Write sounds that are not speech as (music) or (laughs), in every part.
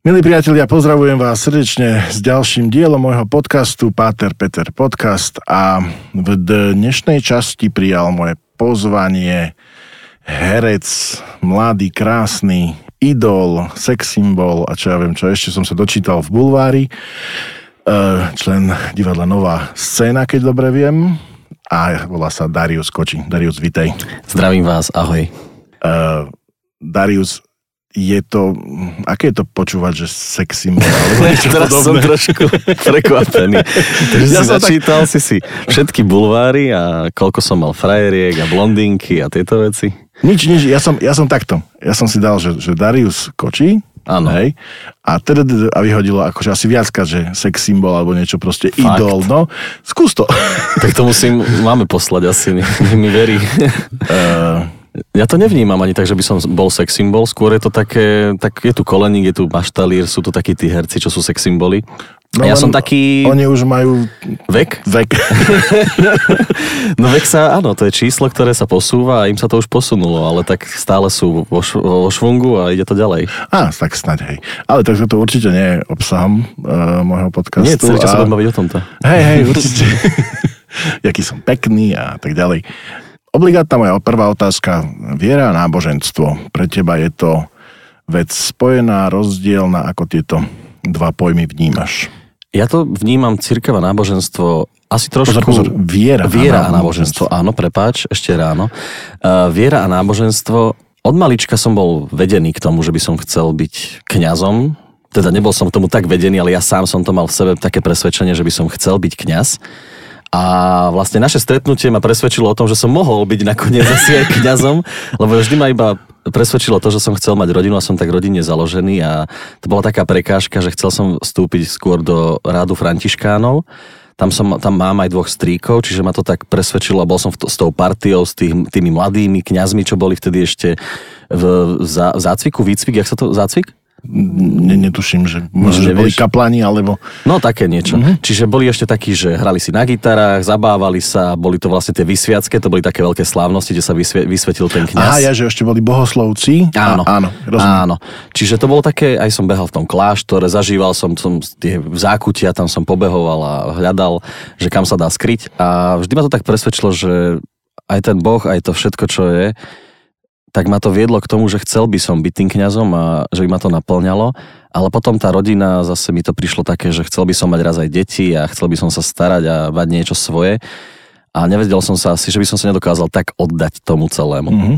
Milí priatelia, pozdravujem vás srdečne s ďalším dielom môjho podcastu Páter Peter Podcast a v dnešnej časti prijal moje pozvanie herec, mladý, krásny, idol, sex symbol a čo ja viem čo, ešte som sa dočítal v bulvári, e, člen divadla Nová scéna, keď dobre viem, a volá sa Darius Koči. Darius, vitej. Zdravím vás, ahoj. Uh, Darius, je to, aké je to počúvať, že sex symbol? (laughs) Teraz som trošku (laughs) prekvapený. Takže ja si začítal tak... si si všetky bulváry a koľko som mal frajeriek a blondinky a tieto veci. Nič, nič, ja som, ja som takto. Ja som si dal, že, že Darius Kočí, Áno. Hej. A teda a vyhodilo akože asi viackrát, že sex symbol alebo niečo proste Fakt. idol. No, skús to. Tak to musím, máme poslať asi, mi, mi verí. Uh, (laughs) ja to nevnímam ani tak, že by som bol sex symbol, skôr je to také, tak je tu koleník, je tu maštalír, sú tu takí tí herci, čo sú sex symboly. No, ja som taký... Oni už majú... Vek? Vek. (laughs) no vek sa, áno, to je číslo, ktoré sa posúva a im sa to už posunulo, ale tak stále sú vo, š- vo švungu a ide to ďalej. Á, tak snáď, hej. Ale tak to určite nie je obsahom uh, môjho podcastu. Nie, celý čas a... sa baviť o tomto. Hej, hej, určite. (laughs) Jaký som pekný a tak ďalej. Obligátna moja prvá otázka. Viera a náboženstvo. Pre teba je to vec spojená, rozdielna, ako tieto dva pojmy vnímaš? Ja to vnímam církev a náboženstvo asi trošku... Pozor, pozor, viera, viera a náboženstvo. Áno, prepáč, ešte ráno. Uh, viera a náboženstvo... Od malička som bol vedený k tomu, že by som chcel byť kňazom. Teda nebol som k tomu tak vedený, ale ja sám som to mal v sebe také presvedčenie, že by som chcel byť kňaz. A vlastne naše stretnutie ma presvedčilo o tom, že som mohol byť nakoniec asi aj kňazom, lebo vždy ma iba presvedčilo to, že som chcel mať rodinu a som tak rodine založený a to bola taká prekážka, že chcel som vstúpiť skôr do rádu františkánov. Tam, som, tam mám aj dvoch stríkov, čiže ma to tak presvedčilo a bol som v to, s tou partiou, s tým, tými mladými kňazmi, čo boli vtedy ešte v, v, zá, v zácviku, výcvik, jak sa to, zácvik? Ne, netuším, že možno, že boli kaplani, alebo... No také niečo. Mm-hmm. Čiže boli ešte takí, že hrali si na gitarách, zabávali sa, boli to vlastne tie vysviacké, to boli také veľké slávnosti, kde sa vysve, vysvetil ten kňaz. Aha, ja, že ešte boli bohoslovci. Áno, áno, áno. Čiže to bolo také, aj som behal v tom kláštore, zažíval som, som tie zákutia, tam som pobehoval a hľadal, že kam sa dá skryť. A vždy ma to tak presvedčilo, že aj ten Boh, aj to všetko, čo je, tak ma to viedlo k tomu, že chcel by som byť tým kňazom a že by ma to naplňalo. Ale potom tá rodina, zase mi to prišlo také, že chcel by som mať raz aj deti a chcel by som sa starať a mať niečo svoje. A nevedel som sa asi, že by som sa nedokázal tak oddať tomu celému. Mm-hmm.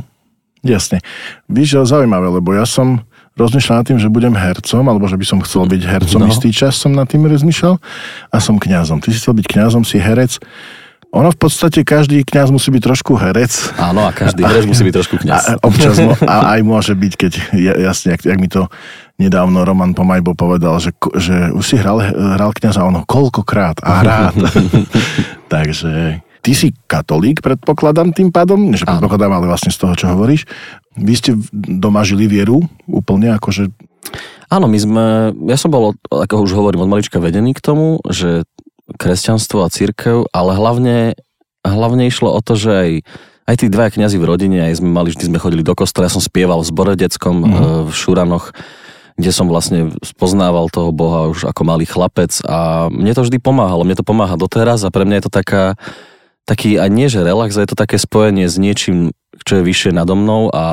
Jasne. Víš, zaujímavé, lebo ja som rozmýšľal nad tým, že budem hercom, alebo že by som chcel byť hercom. No. Istý čas som nad tým rozmýšľal a som kňazom. Ty si chcel byť kňazom, si herec. Ono v podstate každý kňaz musí byť trošku herec. Áno, a každý herec musí byť trošku kňaz. A, občas (laughs) mo, a aj môže byť, keď jasne, jak, jak mi to nedávno Roman Pomajbo povedal, že, že už si hral, hral kňaza, ono koľkokrát a rád. (laughs) Takže ty si katolík, predpokladám tým pádom, že predpokladám, ale vlastne z toho, čo hovoríš. Vy ste doma žili vieru úplne akože Áno, my sme, ja som bol, ako už hovorím, od malička vedený k tomu, že kresťanstvo a církev, ale hlavne, hlavne išlo o to, že aj, aj tí dvaja kňazi v rodine, aj sme mali, vždy sme chodili do kostola, ja som spieval v zbore detskom mm-hmm. v Šuranoch, kde som vlastne spoznával toho Boha už ako malý chlapec. A mne to vždy pomáhalo, mne to pomáha doteraz a pre mňa je to taká, taký aj nie že relax, je to také spojenie s niečím, čo je vyššie nado mnou a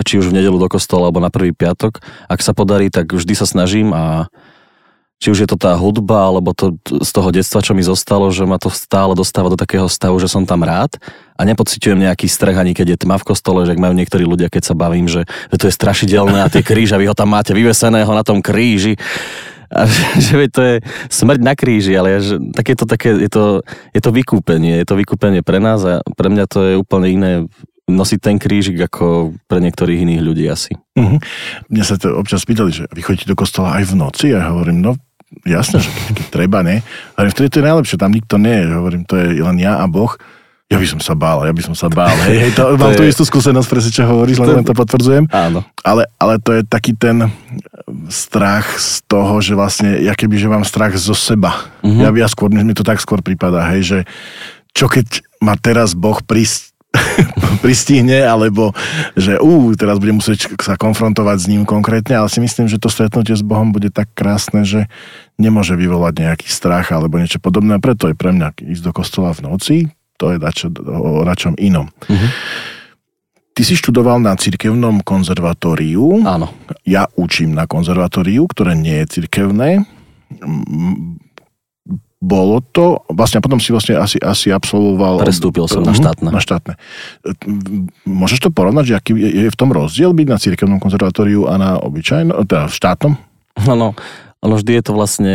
či už v nedelu do kostola alebo na prvý piatok, ak sa podarí, tak vždy sa snažím a či už je to tá hudba, alebo to z toho detstva, čo mi zostalo, že ma to stále dostáva do takého stavu, že som tam rád a nepocitujem nejaký strach ani keď je tma v kostole, že majú niektorí ľudia, keď sa bavím, že, že to je strašidelné a tie kríže, vy ho tam máte vyveseného na tom kríži a že, (laughs) že to je smrť na kríži, ale že, tak je to také, je to, je to vykúpenie, je to vykúpenie pre nás a pre mňa to je úplne iné nosiť ten krížik ako pre niektorých iných ľudí asi. Uh-huh. Mňa sa to občas pýtali, že vy chodíte do kostola aj v noci a ja hovorím, no jasné, že keď, treba, ne? Ale vtedy to je najlepšie, tam nikto nie je, hovorím, to je len ja a Boh. Ja by som sa bál, ja by som sa bál. Hej, hej, to, (laughs) to mám je... tú istú skúsenosť, presne čo hovoríš, len to, to potvrdzujem. Áno. Ale, ale to je taký ten strach z toho, že vlastne, ja keby, že mám strach zo seba. Mm-hmm. Ja, ja skôr, mi to tak skôr prípada, hej, že čo keď má teraz Boh prísť (laughs) pristihne, alebo že ú, teraz budem musieť sa konfrontovať s ním konkrétne, ale si myslím, že to stretnutie s Bohom bude tak krásne, že nemôže vyvolať nejaký strach alebo niečo podobné. Preto je pre mňa ísť do kostola v noci, to je dačo, o račom inom. Uh-huh. Ty si študoval na cirkevnom konzervatóriu. Áno. Ja učím na konzervatóriu, ktoré nie je cirkevné bolo to, vlastne a potom si vlastne asi, asi absolvoval... Prestúpil som na mhm, štátne. Na štátne. Môžeš to porovnať, že aký je v tom rozdiel byť na cirkevnom konzervatóriu a na obyčajnom, teda v štátnom? No, no, ono vždy je to vlastne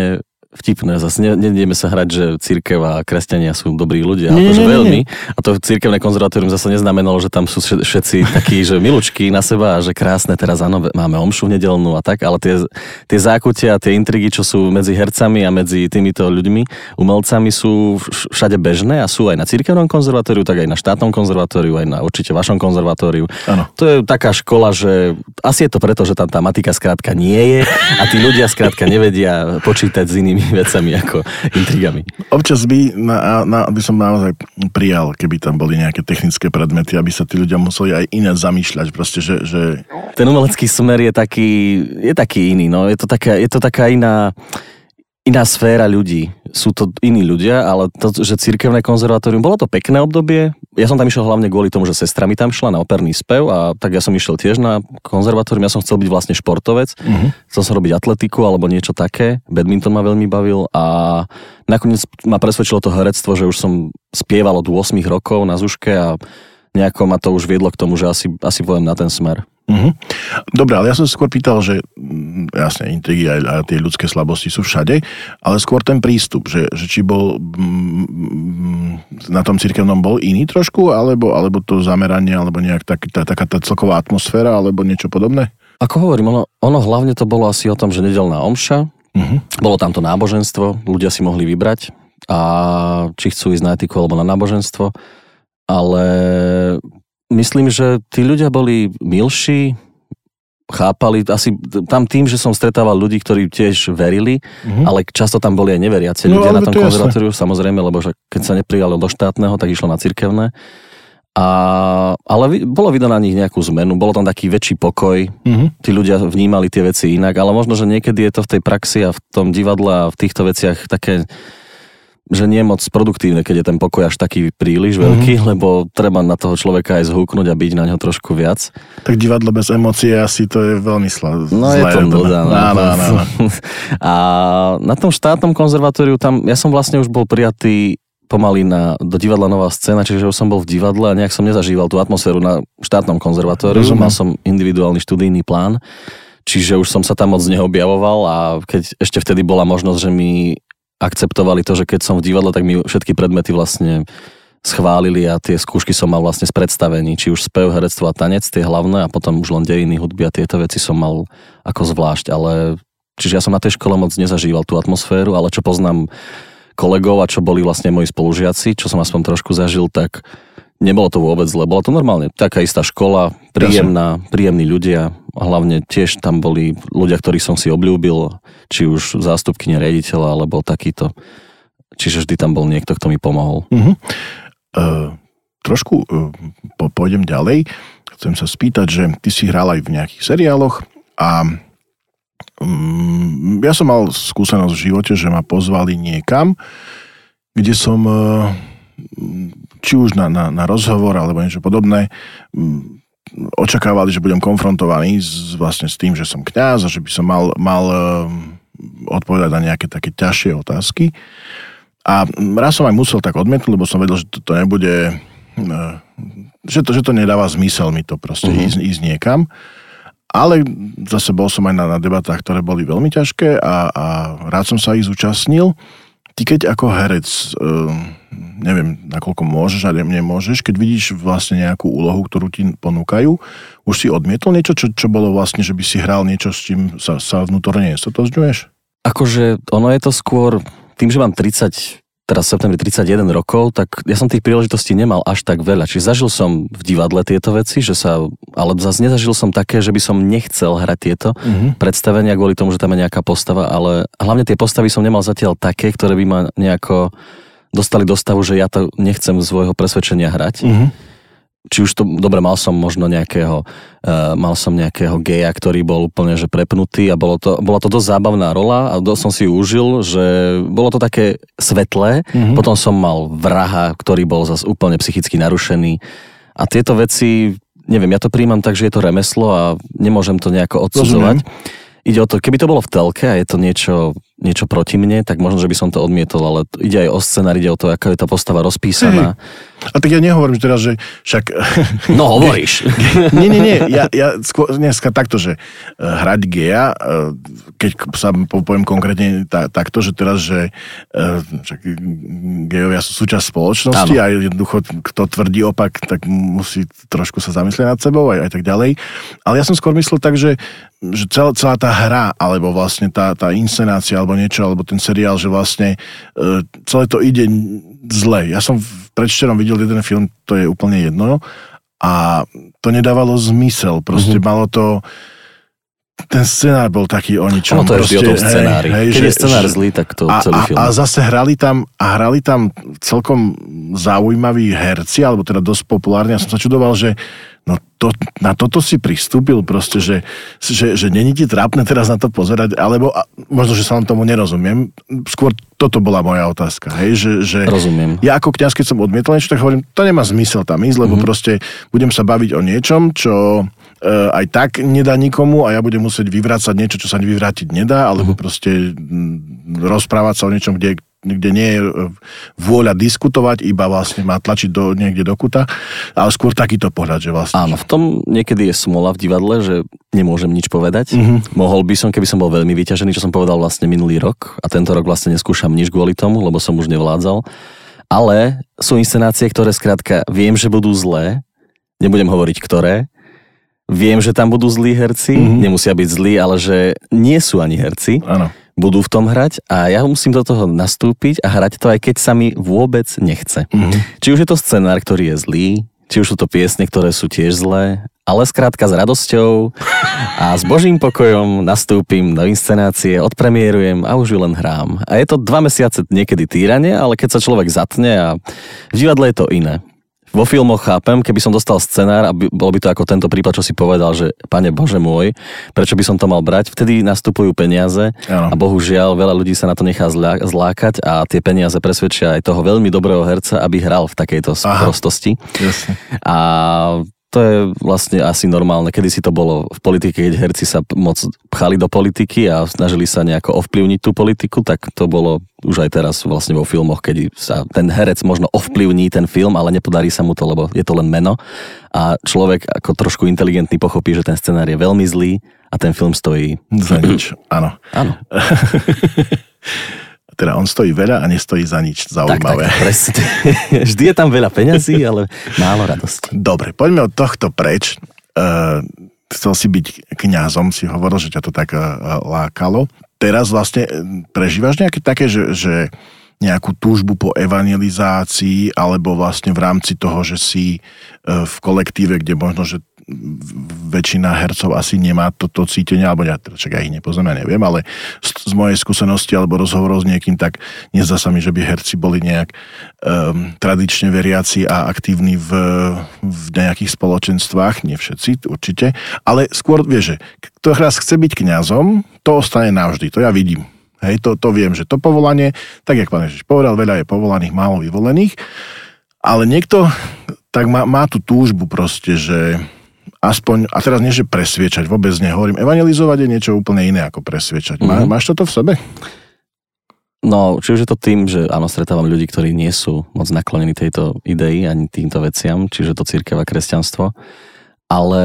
vtipné. Zase nedeme sa hrať, že církev a kresťania sú dobrí ľudia, nie, akože nie, veľmi. Nie. A to církevné konzervatórium zase neznamenalo, že tam sú všetci takí, že milučky na seba a že krásne, teraz áno, máme omšu nedelnú a tak, ale tie, tie zákutia, tie intrigy, čo sú medzi hercami a medzi týmito ľuďmi, umelcami sú všade bežné a sú aj na církevnom konzervatóriu, tak aj na štátnom konzervatóriu, aj na určite vašom konzervatóriu. Ano. To je taká škola, že asi je to preto, že tam tá matika skrátka nie je a tí ľudia skrátka nevedia počítať s inými (laughs) vecami ako intrigami. Občas by, na, na, by som naozaj prijal, keby tam boli nejaké technické predmety, aby sa tí ľudia museli aj iné zamýšľať. Proste, že, že... Ten umelecký smer je taký, je taký iný. No. Je, to taká, je to taká iná iná sféra ľudí. Sú to iní ľudia, ale to, že cirkevné konzervatórium, bolo to pekné obdobie. Ja som tam išiel hlavne kvôli tomu, že sestra mi tam šla na operný spev a tak ja som išiel tiež na konzervatórium. Ja som chcel byť vlastne športovec. Uh-huh. Chcel som robiť atletiku alebo niečo také. Badminton ma veľmi bavil a nakoniec ma presvedčilo to herectvo, že už som spieval od 8 rokov na Zuške a nejako ma to už viedlo k tomu, že asi, asi vojem na ten smer. Uh-huh. Dobre, ale ja som skôr pýtal, že mm, jasne, intrigy a, a tie ľudské slabosti sú všade, ale skôr ten prístup, že, že či bol mm, na tom cirkevnom bol iný trošku, alebo, alebo to zameranie, alebo nejak tak, tá, taká tá celková atmosféra, alebo niečo podobné? Ako hovorím, ono, ono hlavne to bolo asi o tom, že nedelná omša, uh-huh. bolo tam to náboženstvo, ľudia si mohli vybrať a či chcú ísť na etiku alebo na náboženstvo, ale myslím, že tí ľudia boli milší, chápali, asi tam tým, že som stretával ľudí, ktorí tiež verili, mm-hmm. ale často tam boli aj neveriaci no, ľudia na tom to konzervatóriu, samozrejme, lebo že keď sa neprijalo do štátneho, tak išlo na cirkevné. A, ale bolo vidno na nich nejakú zmenu, bolo tam taký väčší pokoj, mm-hmm. tí ľudia vnímali tie veci inak, ale možno, že niekedy je to v tej praxi a v tom divadle a v týchto veciach také že nie je moc produktívne, keď je ten pokoj až taký príliš veľký, mm-hmm. lebo treba na toho človeka aj zhúknuť a byť na ňo trošku viac. Tak divadlo bez emócie asi to je veľmi slá, No je to nuda. No. No, no, no, no. (laughs) A na tom štátnom konzervatóriu tam, ja som vlastne už bol prijatý pomaly na, do divadla Nová scéna, čiže už som bol v divadle a nejak som nezažíval tú atmosféru na štátnom konzervatóriu. Rozumiem. Mal som individuálny študijný plán, čiže už som sa tam moc neobjavoval a keď ešte vtedy bola možnosť, že mi akceptovali to, že keď som v divadle, tak mi všetky predmety vlastne schválili a tie skúšky som mal vlastne z predstavení, či už spev, herectvo a tanec, tie hlavné a potom už len dejiny, hudby a tieto veci som mal ako zvlášť, ale čiže ja som na tej škole moc nezažíval tú atmosféru, ale čo poznám kolegov a čo boli vlastne moji spolužiaci, čo som aspoň trošku zažil, tak nebolo to vôbec zle, bolo to normálne. Taká istá škola, príjemná, príjemní ľudia, hlavne tiež tam boli ľudia, ktorých som si obľúbil, či už zástupky riaditeľa, alebo takýto. Čiže vždy tam bol niekto, kto mi pomohol. Uh-huh. Uh, trošku uh, po, pôjdem ďalej. Chcem sa spýtať, že ty si hral aj v nejakých seriáloch a um, ja som mal skúsenosť v živote, že ma pozvali niekam, kde som uh, či už na, na, na rozhovor alebo niečo podobné, očakávali, že budem konfrontovaný s, vlastne s tým, že som kňaz a že by som mal, mal odpovedať na nejaké také ťažšie otázky. A raz som aj musel tak odmietnúť, lebo som vedel, že to, to nebude, že to, že to nedáva zmysel mi to proste uh-huh. ísť, ísť niekam. Ale zase bol som aj na, na debatách, ktoré boli veľmi ťažké a, a rád som sa ich zúčastnil. Ty keď ako herec, neviem, nakoľko môžeš a nemôžeš, keď vidíš vlastne nejakú úlohu, ktorú ti ponúkajú, už si odmietol niečo, čo, čo bolo vlastne, že by si hral niečo, s čím sa, sa vnútorne nestotožňuješ? Akože ono je to skôr, tým, že mám 30 teraz v septembri 31 rokov, tak ja som tých príležitostí nemal až tak veľa. Čiže zažil som v divadle tieto veci, že sa, ale zase nezažil som také, že by som nechcel hrať tieto mm-hmm. predstavenia kvôli tomu, že tam je nejaká postava, ale hlavne tie postavy som nemal zatiaľ také, ktoré by ma nejako dostali do stavu, že ja to nechcem z svojho presvedčenia hrať. Mm-hmm. či už to, dobre, mal som možno nejakého, uh, mal som nejakého geja, ktorý bol úplne že prepnutý a bolo to, bola to dosť zábavná rola a dosť som si užil, že bolo to také svetlé, mm-hmm. potom som mal vraha, ktorý bol zase úplne psychicky narušený a tieto veci, neviem, ja to príjmam tak, že je to remeslo a nemôžem to nejako odsudzovať. Rozumiem ide o to, keby to bolo v telke a je to niečo, niečo proti mne, tak možno, že by som to odmietol, ale ide aj o scenár, ide o to, ako je tá postava rozpísaná. Hey. A tak ja nehovorím teraz, že však... No hovoríš. (laughs) nie, nie, nie, ja, ja skôr, dneska takto, že eh, hrať geja, eh, keď sa poviem konkrétne takto, že teraz, že eh, však gejovia sú súčasť spoločnosti ano. a jednoducho, kto tvrdí opak, tak musí trošku sa zamyslieť nad sebou aj, aj tak ďalej. Ale ja som skôr myslel tak, že že celá, celá tá hra, alebo vlastne tá, tá inscenácia, alebo niečo, alebo ten seriál, že vlastne e, celé to ide zle. Ja som predšterom videl jeden film, to je úplne jedno, a to nedávalo zmysel. Proste mm-hmm. malo to ten scenár bol taký o ničom. Ono to je o tom scenári. Hej, Keď že, je scenár zlý, tak to a, celý film. A, a zase hrali tam, a hrali tam celkom zaujímaví herci, alebo teda dosť populárni. Ja som sa čudoval, že No to, na toto si pristúpil proste, že, že, že není ti trápne teraz na to pozerať, alebo a, možno, že sa vám tomu nerozumiem. Skôr toto bola moja otázka. Hej, že, že Rozumiem. Ja ako kňaz, keď som odmietol niečo, tak hovorím, to nemá zmysel tam ísť, lebo mm-hmm. proste budem sa baviť o niečom, čo aj tak nedá nikomu a ja budem musieť vyvrácať niečo, čo sa vyvrátiť nedá, alebo mm-hmm. proste m, rozprávať sa o niečom, kde kde nie je e, vôľa diskutovať, iba vlastne má tlačiť do, niekde do kuta, ale skôr takýto pohľad, že vlastne... Áno, v tom niekedy je smola v divadle, že nemôžem nič povedať. Mm-hmm. Mohol by som, keby som bol veľmi vyťažený, čo som povedal vlastne minulý rok a tento rok vlastne neskúšam nič kvôli tomu, lebo som už nevládzal. Ale sú inscenácie, ktoré skrátka viem, že budú zlé, nebudem hovoriť ktoré, viem, že tam budú zlí herci, mm-hmm. nemusia byť zlí, ale že nie sú ani herci. Áno budú v tom hrať a ja musím do toho nastúpiť a hrať to aj keď sa mi vôbec nechce. Mm-hmm. Či už je to scenár, ktorý je zlý, či už sú to piesne, ktoré sú tiež zlé, ale skrátka s radosťou a s Božím pokojom nastúpim do inscenácie, odpremierujem a už ju len hrám. A je to dva mesiace niekedy týranie, ale keď sa človek zatne a v divadle je to iné vo filmoch chápem, keby som dostal scenár a bol by to ako tento prípad, čo si povedal, že pane Bože môj, prečo by som to mal brať? Vtedy nastupujú peniaze ano. a bohužiaľ veľa ľudí sa na to nechá zlá, zlákať a tie peniaze presvedčia aj toho veľmi dobrého herca, aby hral v takejto Aha. prostosti. Jasne. A to je vlastne asi normálne. Kedy si to bolo v politike, keď herci sa moc pchali do politiky a snažili sa nejako ovplyvniť tú politiku, tak to bolo už aj teraz vlastne vo filmoch, keď sa ten herec možno ovplyvní ten film, ale nepodarí sa mu to, lebo je to len meno. A človek ako trošku inteligentný pochopí, že ten scenár je veľmi zlý a ten film stojí... Za nič, áno. Áno. (laughs) Teda on stojí veľa a nestojí za nič zaujímavé. Tak, tak, presne. (laughs) Vždy je tam veľa peňazí, ale málo radosti. Dobre, poďme od tohto preč. Uh, chcel si byť kňazom, si hovoril, že ťa to tak uh, lákalo. Teraz vlastne prežívaš nejaké také, že, že nejakú túžbu po evangelizácii alebo vlastne v rámci toho, že si v kolektíve, kde možno, že väčšina hercov asi nemá toto cítenie, alebo ja, čak ja ich nepoznám, ja neviem, ale z, z mojej skúsenosti alebo rozhovorov s niekým, tak nezdá sa mi, že by herci boli nejak um, tradične veriaci a aktívni v, v nejakých spoločenstvách, nie všetci určite, ale skôr, vieš, že kto raz chce byť kňazom, to ostane navždy, to ja vidím. Hej, to, to viem, že to povolanie, tak jak pán Ježiš povedal, veľa je povolaných, málo vyvolených, ale niekto tak má, má tú túžbu proste, že aspoň, a teraz nie, že presviečať, vôbec nehovorím, evangelizovať je niečo úplne iné ako presviečať. Mm-hmm. Má, máš toto v sebe? No, či už je to tým, že áno, stretávam ľudí, ktorí nie sú moc naklonení tejto idei ani týmto veciam, čiže to církev a kresťanstvo, ale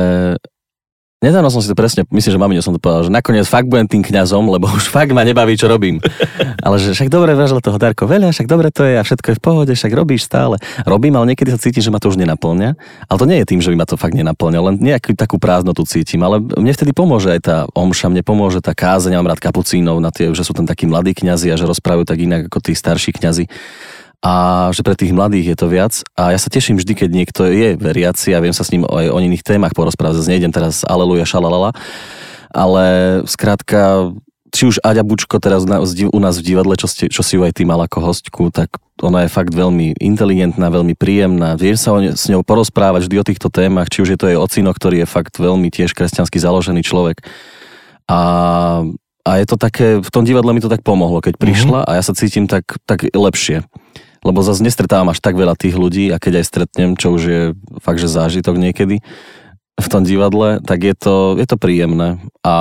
Nedávno som si to presne, myslím, že mamine som to povedal, že nakoniec fakt budem tým kňazom, lebo už fakt ma nebaví, čo robím. (laughs) Ale že však dobre, vážle toho Darko veľa, však dobre to je a všetko je v pohode, však robíš stále. Robím, ale niekedy sa cítim, že ma to už nenaplňa. Ale to nie je tým, že by ma to fakt nenaplňa, len nejakú takú prázdnotu cítim. Ale mne vtedy pomôže aj tá omša, mne pomôže tá kázeň, mám rád kapucínov na tie, že sú tam takí mladí kňazi a že rozprávajú tak inak ako tí starší kňazi a že pre tých mladých je to viac. A ja sa teším vždy, keď niekto je veriaci a viem sa s ním aj o iných témach porozprávať. Zase nejdem teraz aleluja, šalalala, ale skrátka či už Aďa Bučko teraz u nás v divadle, čo, ste, čo si ju aj ty mal ako hostku, tak ona je fakt veľmi inteligentná, veľmi príjemná. Viem sa o ne, s ňou porozprávať vždy o týchto témach, či už je to jej ocino, ktorý je fakt veľmi tiež kresťansky založený človek. A, a je to také, v tom divadle mi to tak pomohlo, keď prišla mm-hmm. a ja sa cítim tak, tak lepšie. Lebo zase nestretávam až tak veľa tých ľudí a keď aj stretnem, čo už je fakt, že zážitok niekedy v tom divadle, tak je to, je to príjemné. A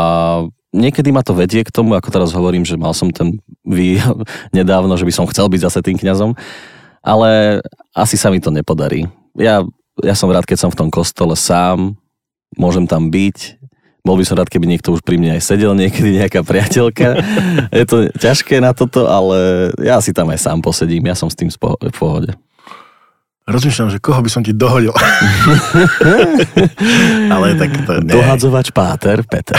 niekedy ma to vedie k tomu, ako teraz hovorím, že mal som ten vy (laughs) nedávno, že by som chcel byť zase tým kňazom, ale asi sa mi to nepodarí. Ja, ja som rád, keď som v tom kostole sám, môžem tam byť, bol by som rád, keby niekto už pri mne aj sedel, niekedy nejaká priateľka. Je to ťažké na toto, ale ja si tam aj sám posedím, ja som s tým v pohode. Rozmýšľam, že koho by som ti dohodil. (laughs) ale tak to nie. Dohadzovač Páter, Peter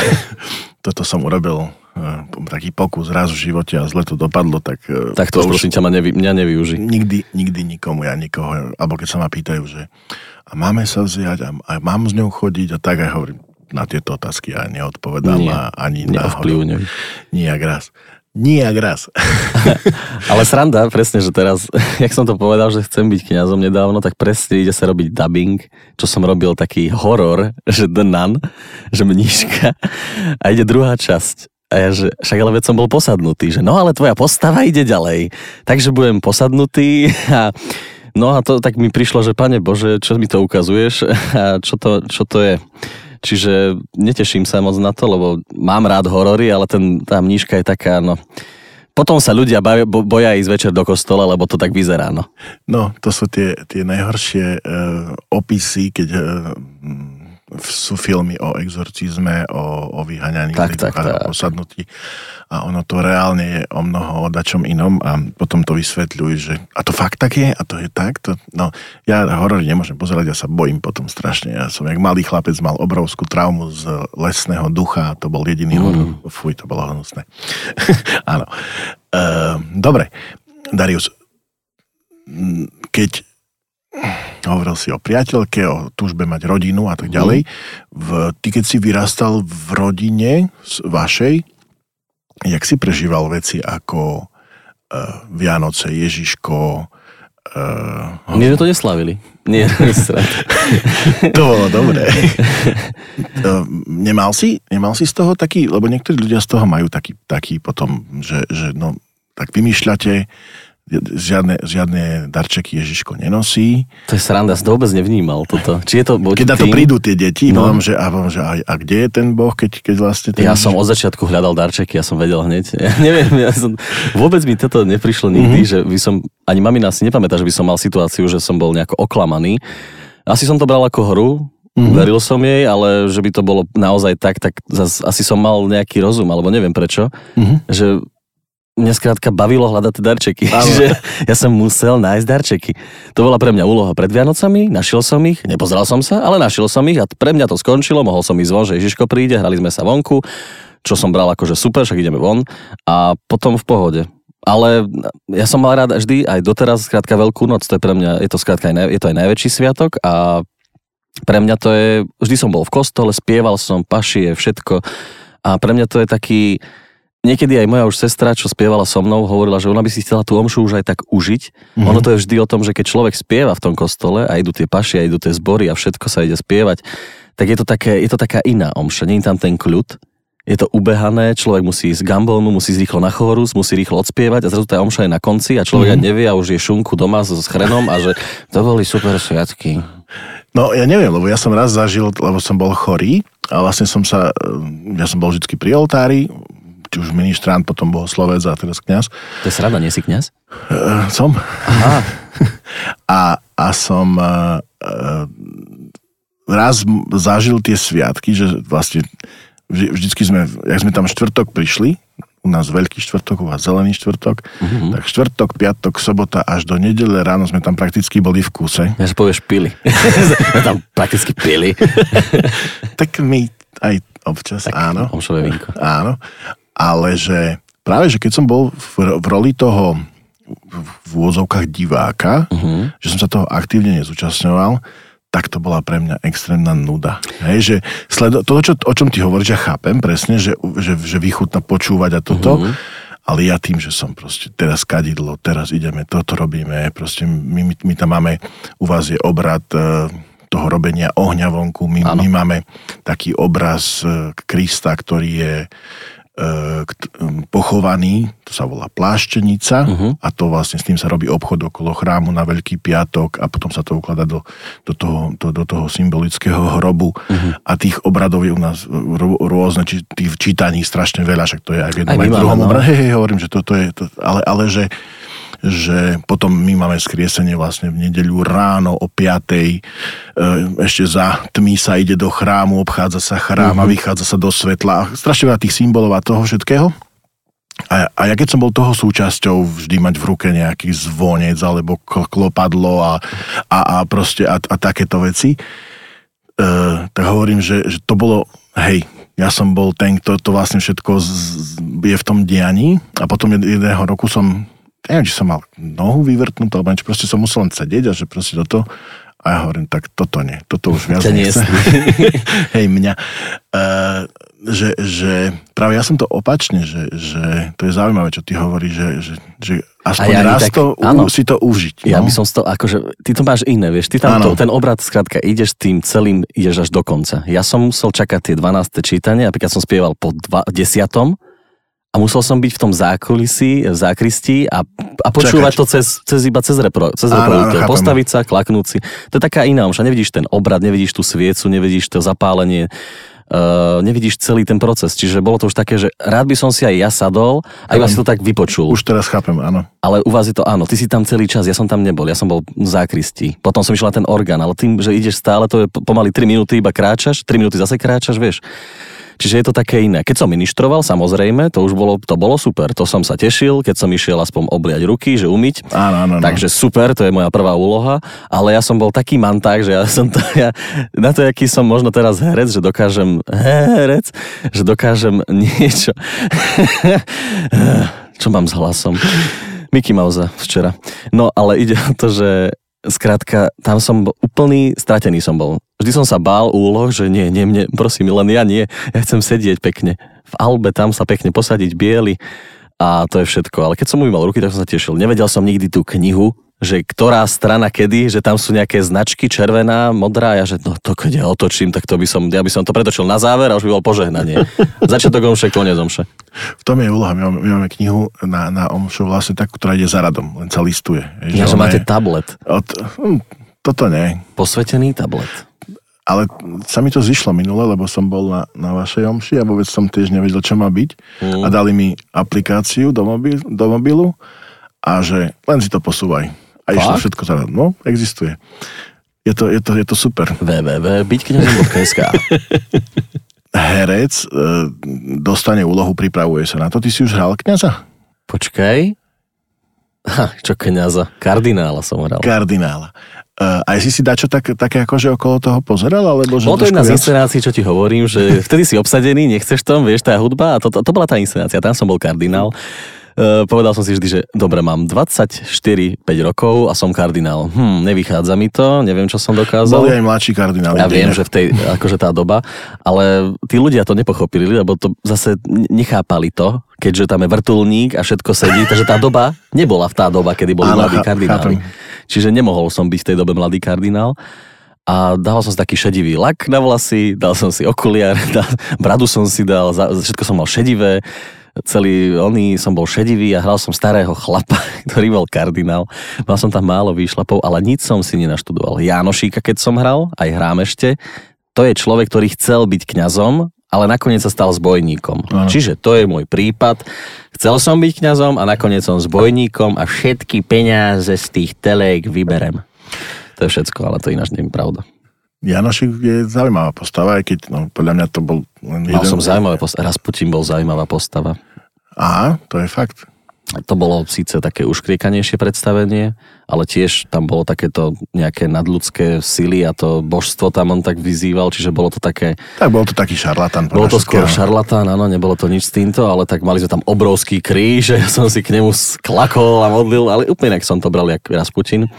toto som urobil uh, taký pokus raz v živote a zle to dopadlo, tak... Uh, tak to, to už prosím ťa ma nevy, mňa nevyuži. Nikdy, nikdy nikomu, ja nikoho, alebo keď sa ma pýtajú, že a máme sa vziať a, a mám s ňou chodiť a tak aj hovorím, na tieto otázky ja neodpovedám Nie, a ani náhodou. Nijak raz. Nijak raz. (laughs) Ale sranda, presne, že teraz, (laughs) jak som to povedal, že chcem byť kňazom nedávno, tak presne ide sa robiť dubbing, čo som robil taký horor, (laughs) že The Nun, že mníška. A ide druhá časť. A ja, že však ale veď som bol posadnutý, že no ale tvoja postava ide ďalej. Takže budem posadnutý a no a to tak mi prišlo, že pane Bože, čo mi to ukazuješ a čo to, čo to je. Čiže neteším sa moc na to, lebo mám rád horory, ale ten, tá mníška je taká, no... Potom sa ľudia boja, boja ísť večer do kostola, lebo to tak vyzerá, no. No, to sú tie, tie najhoršie uh, opisy, keď uh, sú filmy o exorcizme, o, o vyhaňaní tak, tak, tak. posadnutí a ono to reálne je o mnoho o dačom inom a potom to vysvetľuj, že a to fakt tak je a to je tak. To, no, ja horory nemôžem pozerať, ja sa bojím potom strašne. Ja som jak malý chlapec mal obrovskú traumu z lesného ducha, to bol jediný mm. horor. Fuj, to bolo hnusné. (laughs) Áno. Uh, dobre, Darius, keď hovoril si o priateľke, o túžbe mať rodinu a tak ďalej. V, ty keď si vyrastal v rodine vašej, jak si prežíval veci ako uh, Vianoce, Ježiško, Uh, My sme to neslavili. Nie, (laughs) (laughs) to bolo dobré. uh, (laughs) nemal, si, nemal si z toho taký, lebo niektorí ľudia z toho majú taký, taký potom, že, že no, tak vymýšľate, žiadne, žiadne darčeky Ježiško nenosí. To je sranda, som to vôbec nevnímal toto. Či je to Keď na to prídu tie deti, no. že, a, že a, a, kde je ten Boh, keď, keď vlastne... Ten ja Ježiš... som od začiatku hľadal darčeky, ja som vedel hneď. (laughs) Ja neviem, ja som, vôbec mi toto neprišlo nikdy, mm-hmm. že by som, ani mamina si nepamätá, že by som mal situáciu, že som bol nejako oklamaný. Asi som to bral ako hru, Mm-hmm. Veril som jej, ale že by to bolo naozaj tak, tak zas, asi som mal nejaký rozum, alebo neviem prečo, mm-hmm. že mňa skrátka bavilo hľadať darčeky. Čiže ja som musel nájsť darčeky. To bola pre mňa úloha pred Vianocami, našiel som ich, nepozeral som sa, ale našiel som ich a pre mňa to skončilo, mohol som ísť von, že Ježiško príde, hrali sme sa vonku, čo som bral akože super, však ideme von a potom v pohode. Ale ja som mal rád vždy, aj doteraz, skrátka Veľkú noc, to je pre mňa, je to skrátka aj, je to aj najväčší sviatok a pre mňa to je, vždy som bol v kostole, spieval som, pašie, všetko a pre mňa to je taký, Niekedy aj moja už sestra, čo spievala so mnou, hovorila, že ona by si chcela tú omšu už aj tak užiť. Mm-hmm. Ono to je vždy o tom, že keď človek spieva v tom kostole a idú tie paši a idú tie zbory a všetko sa ide spievať, tak je to, také, je to taká iná omša. Nie je tam ten kľud, je to ubehané, človek musí ísť gambonu, musí ísť rýchlo na chorus, musí rýchlo odspievať a zrazu tá omša je na konci a človek mm-hmm. nevie a už je šunku doma s, s chrenom a že to boli super sviatky. No ja neviem, lebo ja som raz zažil, lebo som bol chorý a vlastne som sa, ja som bol vždy pri oltári, či už ministrant, potom bohoslovec a teraz kňaz. To je sranda, nie si kňaz? Uh, som. Aha. (laughs) a, a som uh, uh, raz zažil tie sviatky, že vlastne vždycky sme, jak sme tam štvrtok prišli, u nás veľký štvrtok, u vás zelený štvrtok, mm-hmm. tak štvrtok, piatok, sobota až do nedele ráno sme tam prakticky boli v kúse. Ja že povieš pili. (laughs) sme tam prakticky pili. (laughs) tak my aj občas, tak, áno. Áno ale že práve, že keď som bol v, v roli toho v úvozovkách diváka, uh-huh. že som sa toho aktívne nezúčastňoval, tak to bola pre mňa extrémna nuda. Hej, že sledo, to, čo, o čom ty hovoríš, ja chápem presne, že, že, že vychutná počúvať a toto, mm-hmm. ale ja tým, že som proste teraz kadidlo, teraz ideme, toto robíme, proste my, my, my tam máme, u vás je obrad e, toho robenia ohňa vonku, my, my máme taký obraz e, Krista, ktorý je pochovaný, to sa volá pláštenica uh-huh. a to vlastne s tým sa robí obchod okolo chrámu na Veľký piatok a potom sa to ukladá do, do, toho, do, do toho symbolického hrobu uh-huh. a tých obradov je u nás rôzne, či, tých čítaní strašne veľa, však to je aj v jednom aj, aj druhom no. (laughs) Hej, hovorím, že toto je, to, ale, ale že že potom my máme skriesenie vlastne v nedeľu ráno o 5. E, ešte za tmy sa ide do chrámu, obchádza sa chrám a mhm. vychádza sa do svetla. Strašne veľa tých symbolov a toho všetkého. A, a ja keď som bol toho súčasťou, vždy mať v ruke nejaký zvonec alebo klopadlo a, a, a proste a, a takéto veci, e, tak hovorím, že, že to bolo, hej, ja som bol ten, kto to vlastne všetko z, je v tom dianí a potom jedného roku som neviem, či som mal nohu vyvrtnutú, alebo niečo, proste som musel len sedieť a že proste toto a ja hovorím, tak toto nie, toto už viac nechcem. (laughs) Hej, mňa. Uh, že, že práve ja som to opačne, že, že to je zaujímavé, čo ty hovoríš, že, že, že aspoň ja raz tak, to, áno, si to užiť. No? Ja by som to, akože, ty to máš iné, vieš, ty tam to, ten obrad, skrátka, ideš tým celým, ideš až do konca. Ja som musel čakať tie 12. čítanie, napríklad som spieval po dva, 10 a musel som byť v tom zákulisí, v zákristí a, a počúvať Čakať. to cez, cez iba cez, repro, cez reproduktor. Postaviť sa, klaknúť si. To je taká iná omša. Nevidíš ten obrad, nevidíš tú sviecu, nevidíš to zapálenie, uh, nevidíš celý ten proces. Čiže bolo to už také, že rád by som si aj ja sadol a iba si to tak vypočul. Už teraz chápem, áno. Ale u vás je to áno, ty si tam celý čas, ja som tam nebol, ja som bol v zákristí. Potom som išiel na ten orgán, ale tým, že ideš stále, to je pomaly 3 minúty, iba kráčaš, 3 minúty zase kráčaš, vieš. Čiže je to také iné. Keď som ministroval, samozrejme, to už bolo, to bolo super. To som sa tešil, keď som išiel aspoň obliať ruky, že umyť. Áno, áno, áno. Takže super, to je moja prvá úloha. Ale ja som bol taký manták, že ja som to, ja, na to, aký som možno teraz herec, že dokážem, herec, že dokážem niečo. (laughs) Čo mám s hlasom? Mickey Mouse včera. No ale ide o to, že Skrátka, tam som bol, úplný stratený som bol. Vždy som sa bál úloh, že nie, nie, mne, prosím, len ja nie. Ja chcem sedieť pekne. V Albe tam sa pekne posadiť biely a to je všetko. Ale keď som umýval ruky, tak som sa tešil. Nevedel som nikdy tú knihu, že ktorá strana kedy, že tam sú nejaké značky, červená, modrá, ja že no to keď ja otočím, tak to by som, ja by som to pretočil na záver a už by bol požehnanie. (laughs) Začiatok omše, koniec omše. V tom je úloha, my máme, my máme knihu na, na omšu vlastne takú, ktorá ide za radom, len sa listuje. Ja, že máte je, tablet. Od, hm, toto nie. Posvetený tablet. Ale sa mi to zišlo minule, lebo som bol na, na vašej omši a vôbec som tiež nevedel, čo má byť. Mm. A dali mi aplikáciu do, mobil, do mobilu a že len si to posúvaj a išlo všetko za No, existuje. Je to, je to, je to super. www.byťkňazom.sk Herec e, dostane úlohu, pripravuje sa na to. Ty si už hral kňaza? Počkaj. Ha, čo kňaza? Kardinála som hral. Kardinála. Uh, aj si si dačo tak, také akože okolo toho pozeral? Alebo že Bolo to jedna z inscenácií, čo ti hovorím, že (laughs) vtedy si obsadený, nechceš tom, vieš, tá hudba a to, to, to bola tá inscenácia, tam som bol kardinál. Uh, povedal som si vždy, že dobre, mám 24-5 rokov a som kardinál. Hm, nevychádza mi to, neviem, čo som dokázal. Boli aj mladší kardinál. Ja viem, že v tej, akože tá doba, ale tí ľudia to nepochopili, lebo to zase nechápali to, keďže tam je vrtulník a všetko sedí, takže tá doba nebola v tá doba, kedy boli Áno, mladí kardináli. Čiže nemohol som byť v tej dobe mladý kardinál a dal som si taký šedivý lak na vlasy, dal som si okuliar, (laughs) dal, bradu som si dal, všetko som mal šedivé, celý oný som bol šedivý a hral som starého chlapa, (laughs) ktorý bol kardinál. Mal som tam málo výšlapov, ale nič som si nenaštudoval. Jánošíka, keď som hral, aj hrám ešte, to je človek, ktorý chcel byť kňazom, ale nakoniec sa stal zbojníkom. Aha. Čiže to je môj prípad. Chcel som byť kňazom a nakoniec som zbojníkom a všetky peniaze z tých telek vyberem. To je všetko, ale to ináč nie je pravda. Janošik je zaujímavá postava, aj keď no, podľa mňa to bol len jeden... Mal som zaujímavé postava, Rasputin bol zaujímavá postava. Aha, to je fakt. To bolo síce také uškriekanejšie predstavenie, ale tiež tam bolo takéto nejaké nadľudské sily a to božstvo tam on tak vyzýval, čiže bolo to také... Tak bol to taký šarlatán. Bolo to skôr šarlatán, áno, nebolo to nič s týmto, ale tak mali sme tam obrovský kríž, (laughs) ja som si k nemu sklakol a modlil, ale úplne inak som to bral jak Rasputin.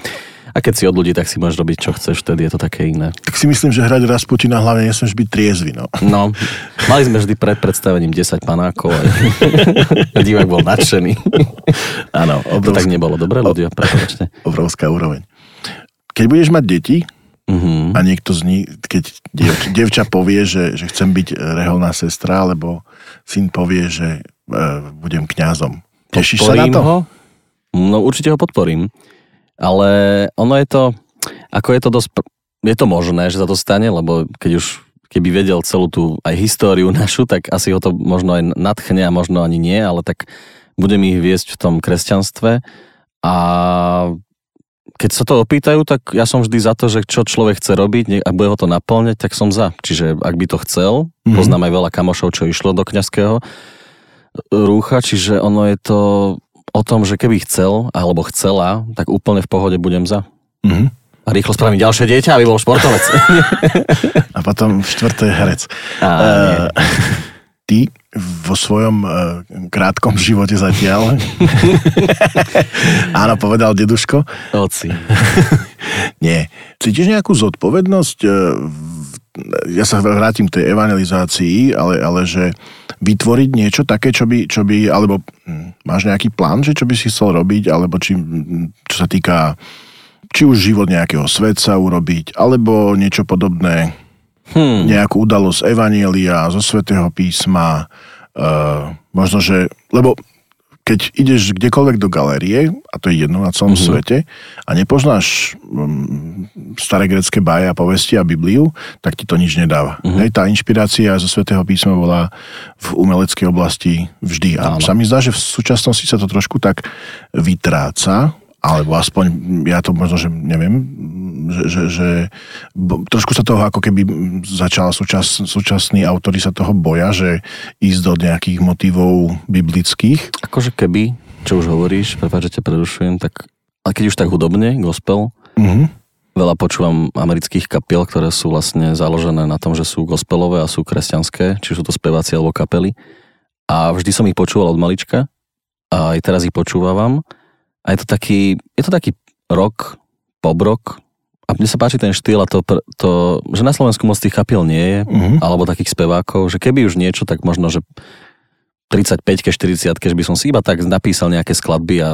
A keď si od ľudí, tak si môžeš robiť, čo chceš, vtedy je to také iné. Tak si myslím, že hrať Rasputina hlavne nesmieš byť triezvy, no. No, mali sme vždy pred predstavením 10 panákov a (laughs) divák bol nadšený. Áno, To tak nebolo dobre, ľudia, prepáčte. obrovská úroveň. Keď budeš mať deti Mhm. a niekto z nich, keď diev, dievča povie, že, že chcem byť reholná sestra, alebo syn povie, že e, budem kňazom. Tešíš sa na Podporím to? Ho? No určite ho podporím. Ale ono je to, ako je to dosť, je to možné, že sa to stane, lebo keď už keby vedel celú tú aj históriu (laughs) našu, tak asi ho to možno aj nadchne a možno ani nie, ale tak budem ich viesť v tom kresťanstve a keď sa to opýtajú, tak ja som vždy za to, že čo človek chce robiť, ak bude ho to naplňať, tak som za. Čiže ak by to chcel, Mhm. mm-hmm. poznám aj veľa kamošov, čo išlo do kňazského rúcha, čiže ono je to o tom, že keby chcel, alebo chcela, tak úplne v pohode budem za. Mhm. A rýchlo spravím ďalšie dieťa, aby bol športovec. (laughs) A potom v štvrté herec. Nie. Eh, (laughs) ty vo svojom eh, krátkom živote zatiaľ, (laughs) áno, povedal deduško, Oci. nie. Cítiš nejakú zodpovednosť? v- Ja sa vrátim k tej evangelizácii, ale, ale že vytvoriť niečo také, čo by, čo by alebo hm, máš nejaký plán, že čo by si chcel robiť, alebo či, hm, čo sa týka či už život nejakého svetca urobiť, alebo niečo podobné, Hm. nejakú udalosť Evanielia, zo Svetého písma, uh, možno, že, lebo keď ideš kdekoľvek do galérie, a to je jedno na celom mm-hmm. svete, a nepoznáš um, staré grecké báje a povesti a Bibliu, tak ti to nič nedáva. Mm-hmm. Hej, tá inšpirácia zo Svetého písma bola v umeleckej oblasti vždy. A Áno. sa mi zdá, že v súčasnosti sa to trošku tak vytráca, alebo aspoň ja to možno, že neviem, že, že, že bo, trošku sa toho ako keby začal súčas, súčasní autory sa toho boja, že ísť do nejakých motivov biblických. Akože keby, čo už hovoríš, prepáč, že ťa prerušujem, tak ale keď už tak hudobne, gospel, Mhm. veľa počúvam amerických kapiel, ktoré sú vlastne založené na tom, že sú gospelové a sú kresťanské, či sú to speváci alebo kapely. A vždy som ich počúval od malička a aj teraz ich počúvam. A je to taký, je to taký rock, pop rock. A mne sa páči ten štýl a to, to že na Slovensku moc tých kapiel nie je, Mhm. alebo takých spevákov, že keby už niečo, tak možno, že 35 40 že by som si iba tak napísal nejaké skladby a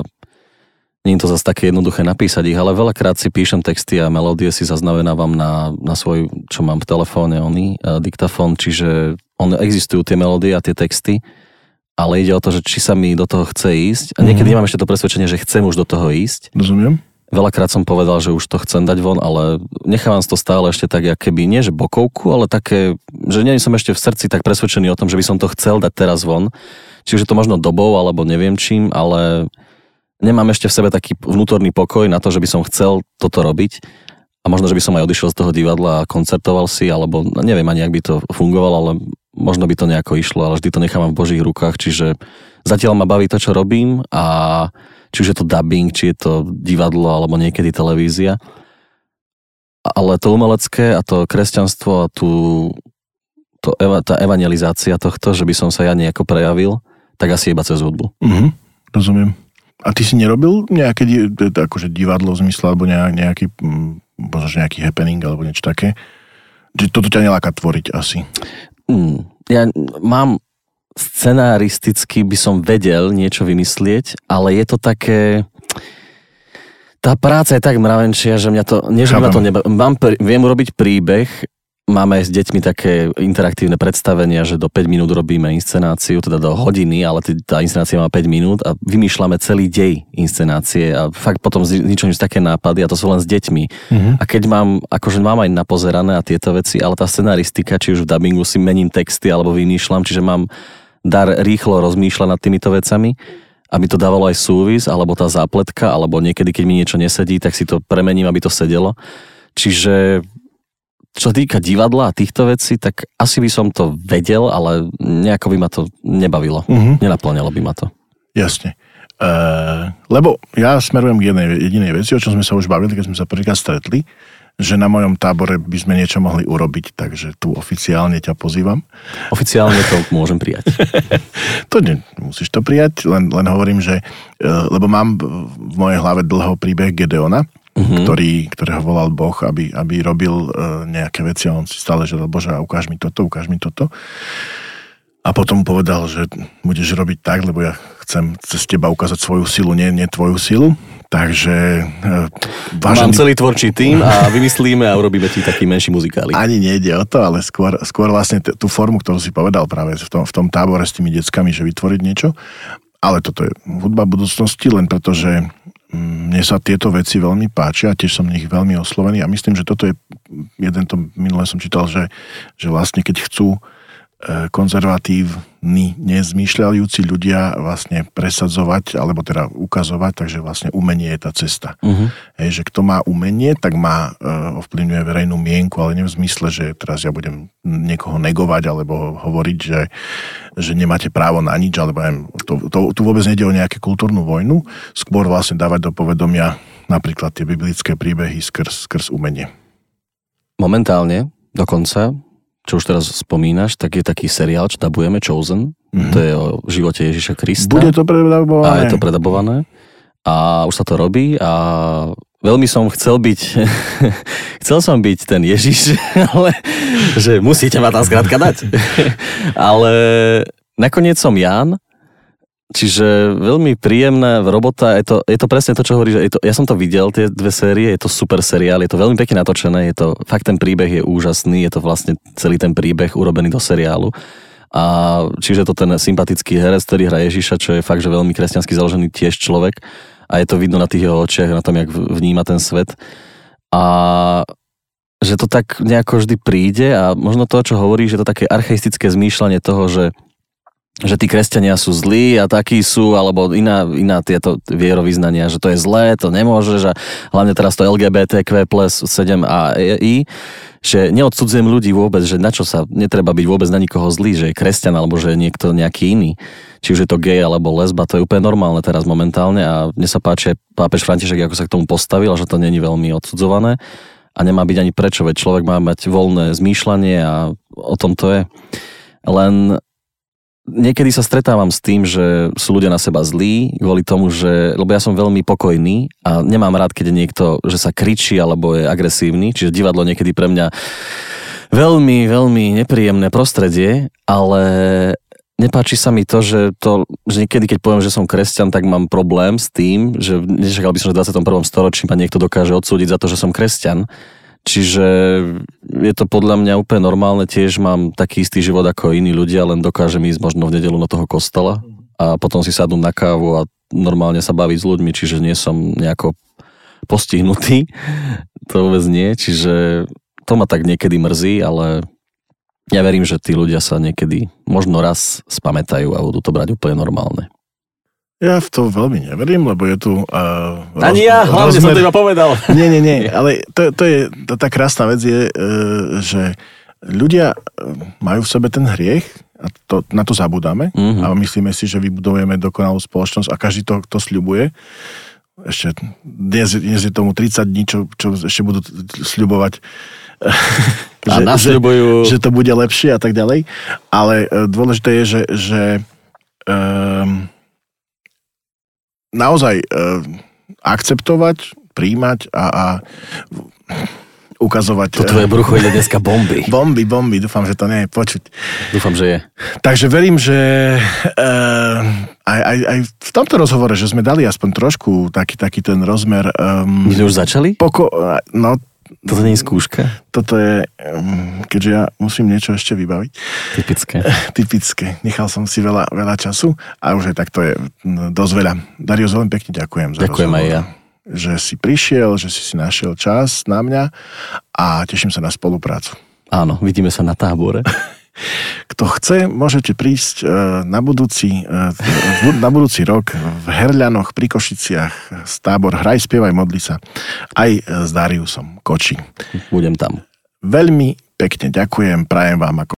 nie je to zase také jednoduché napísať ich, ale veľakrát si píšem texty a melódie si zaznamenávam na, na svoj, čo mám v telefóne, oný, uh, diktafón, čiže on, existujú tie melódie a tie texty, ale ide o to, že či sa mi do toho chce ísť. A niekedy Mhm. mám ešte to presvedčenie, že chcem už do toho ísť. Rozumiem? Veľakrát som povedal, že už to chcem dať von, ale nechávam to stále ešte tak, jak keby nie, že bokovku, ale také, že nie som ešte v srdci tak presvedčený o tom, že by som to chcel dať teraz von. Čiže to možno dobou, alebo neviem čím, ale nemám ešte v sebe taký vnútorný pokoj na to, že by som chcel toto robiť. A možno, že by som aj odišiel z toho divadla a koncertoval si, alebo no, neviem ani, ak by to fungovalo, ale možno by to nejako išlo, ale vždy to nechávam v Božích rukách, čiže zatiaľ ma baví to, čo robím a či už je to dubbing, či je to divadlo, alebo niekedy televízia. Ale to umelecké a to kresťanstvo a tu, to, tá evangelizácia tohto, že by som sa ja nejako prejavil, tak asi iba cez hudbu. Mhm. Rozumiem. A ty si nerobil nejaké akože divadlo v zmysle, alebo nejak, nejaký, mm, nejaký happening, alebo niečo také? Že toto ťa neláka tvoriť asi. Mm, ja mám scenaristicky by som vedel niečo vymyslieť, ale je to také... Tá práca je tak mravenčia, že mňa to... Nie, že ma to neba... Mám, pr- viem urobiť príbeh, máme s deťmi také interaktívne predstavenia, že do 5 minút robíme inscenáciu, teda do hodiny, ale tá inscenácia má 5 minút a vymýšľame celý dej inscenácie a fakt potom z ničoho nič také nápady a to sú len s deťmi. Mhm. A keď mám, akože mám aj napozerané a tieto veci, ale tá scenaristika, či už v dubbingu si mením texty alebo vymýšľam, čiže mám dar rýchlo rozmýšľať nad týmito vecami, aby to dávalo aj súvis, alebo tá zápletka, alebo niekedy, keď mi niečo nesedí, tak si to premením, aby to sedelo. Čiže čo týka divadla a týchto vecí, tak asi by som to vedel, ale nejako by ma to nebavilo. Mhm. Nenaplňalo by ma to. Jasne. Uh, lebo ja smerujem k jednej jedinej veci, o čom sme sa už bavili, keď sme sa prvýkrát stretli, že na mojom tábore by sme niečo mohli urobiť, takže tu oficiálne ťa pozývam. Oficiálne to (laughs) môžem prijať. To ne, musíš to prijať, len, len hovorím, že, e, lebo mám v mojej hlave dlho príbeh Gedeona mm-hmm. ktorý, ktorého volal Boh, aby, aby robil uh, nejaké veci a on si stále žiadal, Bože, ukáž mi toto, ukáž mi toto. A potom povedal, že budeš robiť tak, lebo ja chcem cez teba ukázať svoju silu, nie, nie tvoju silu. Takže... Uh, vážený... Mám celý tvorčí tým a vymyslíme a urobíme ti taký menší muzikálik. Ani nejde o to, ale skôr, skôr vlastne t- tú formu, ktorú si povedal práve v tom, v tom tábore s tými deckami, že vytvoriť niečo. Ale toto je hudba budúcnosti, len preto, že mne sa tieto veci veľmi páčia tiež som v nich veľmi oslovený a myslím, že toto je, jeden to minule som čítal, že, že vlastne keď chcú E, konzervatívni, nezmýšľajúci ľudia vlastne presadzovať, alebo teda ukazovať, takže vlastne umenie je tá cesta. Uh-huh. Hej, že kto má umenie, tak má, uh, ovplyvňuje verejnú mienku, ale nie v zmysle, že teraz ja budem niekoho negovať, alebo hovoriť, že, že nemáte právo na nič, alebo neviem, to, to, tu vôbec nejde o nejakú kultúrnu vojnu, skôr vlastne dávať do povedomia napríklad tie biblické príbehy skrz, skrz umenie. Momentálne dokonca čo už teraz spomínaš, tak je taký seriál, čo dabujeme, Chosen. Mm-hmm. To je o živote Ježiša Krista. Bude to predabované. A je to predabované. A už sa to robí a veľmi som chcel byť, (laughs) chcel som byť ten Ježiš, (laughs) ale že musíte ma tam skrátka dať. (laughs) ale nakoniec som Jan Čiže veľmi príjemná robota, je to, je to presne to, čo hovorí, že je ja som to videl, tie dve série, je to super seriál, je to veľmi pekne natočené, je to, fakt ten príbeh je úžasný, je to vlastne celý ten príbeh urobený do seriálu. A čiže to ten sympatický herec, ktorý hrá Ježiša, čo je fakt, že veľmi kresťansky založený tiež človek a je to vidno na tých jeho očiach, na tom, jak vníma ten svet. A že to tak nejako vždy príde a možno to, čo hovorí, že to také archaistické zmýšľanie toho, že že tí kresťania sú zlí a takí sú, alebo iná, iná tieto vierovýznania, že to je zlé, to nemôže, že hlavne teraz to LGBTQ plus 7 a I, že neodsudzujem ľudí vôbec, že na čo sa netreba byť vôbec na nikoho zlý, že je kresťan alebo že je niekto nejaký iný. Či už je to gay alebo lesba, to je úplne normálne teraz momentálne a mne sa páči pápež František, ako sa k tomu postavil a že to není veľmi odsudzované a nemá byť ani prečo, veď človek má mať voľné zmýšľanie a o tom to je. Len niekedy sa stretávam s tým, že sú ľudia na seba zlí kvôli tomu, že, lebo ja som veľmi pokojný a nemám rád, keď niekto, že sa kričí alebo je agresívny, čiže divadlo niekedy pre mňa veľmi, veľmi nepríjemné prostredie, ale nepáči sa mi to, že, to, že niekedy, keď poviem, že som kresťan, tak mám problém s tým, že nečakal by som, že v 21. storočí ma niekto dokáže odsúdiť za to, že som kresťan. Čiže je to podľa mňa úplne normálne, tiež mám taký istý život ako iní ľudia, len dokážem ísť možno v nedelu do toho kostola a potom si sadnúť na kávu a normálne sa baviť s ľuďmi, čiže nie som nejako postihnutý, (laughs) to vôbec nie, čiže to ma tak niekedy mrzí, ale ja verím, že tí ľudia sa niekedy možno raz spamätajú a budú to brať úplne normálne. Ja v to veľmi neverím, lebo je tu... Uh, Ani ja, hlavne rozmer... som to iba povedal. (laughs) Nie, nie, nie, ale to, to je, tá krásna vec je, uh, že ľudia majú v sebe ten hriech a to, na to zabudáme mm-hmm. a myslíme si, že vybudujeme dokonalú spoločnosť a každý to, to sľubuje. Ešte dnes, dnes je tomu 30 dní, čo, čo ešte budú sľubovať (laughs) že, že, že to bude lepšie a tak ďalej. Ale dôležité je, že, že um, naozaj e, akceptovať, príjmať a, a ukazovať... To tvoje brucho ide dneska bomby. (laughs) Bomby, bomby, dúfam, že to nie je počuť. Dúfam, že je. Takže verím, že e, aj, aj, aj v tomto rozhovore, že sme dali aspoň trošku taký, taký ten rozmer... Um, My sme už začali? Poko, no, toto nie je skúška? Toto je, keďže ja musím niečo ešte vybaviť. Typické. (laughs) Typické. Nechal som si veľa, veľa času a už aj tak to je dosť veľa. Darius, veľmi pekne ďakujem za Ďakujem rozhovor, aj ja. Že si prišiel, že si si našiel čas na mňa a teším sa na spoluprácu. Áno, vidíme sa na tábore. (laughs) Kto chce, môžete prísť e, na budúci, e, na budúci rok v Herľanoch pri Košiciach z tábor Hraj, spievaj, modli sa aj s Dariusom Koči. Budem tam. Veľmi pekne ďakujem, prajem vám ako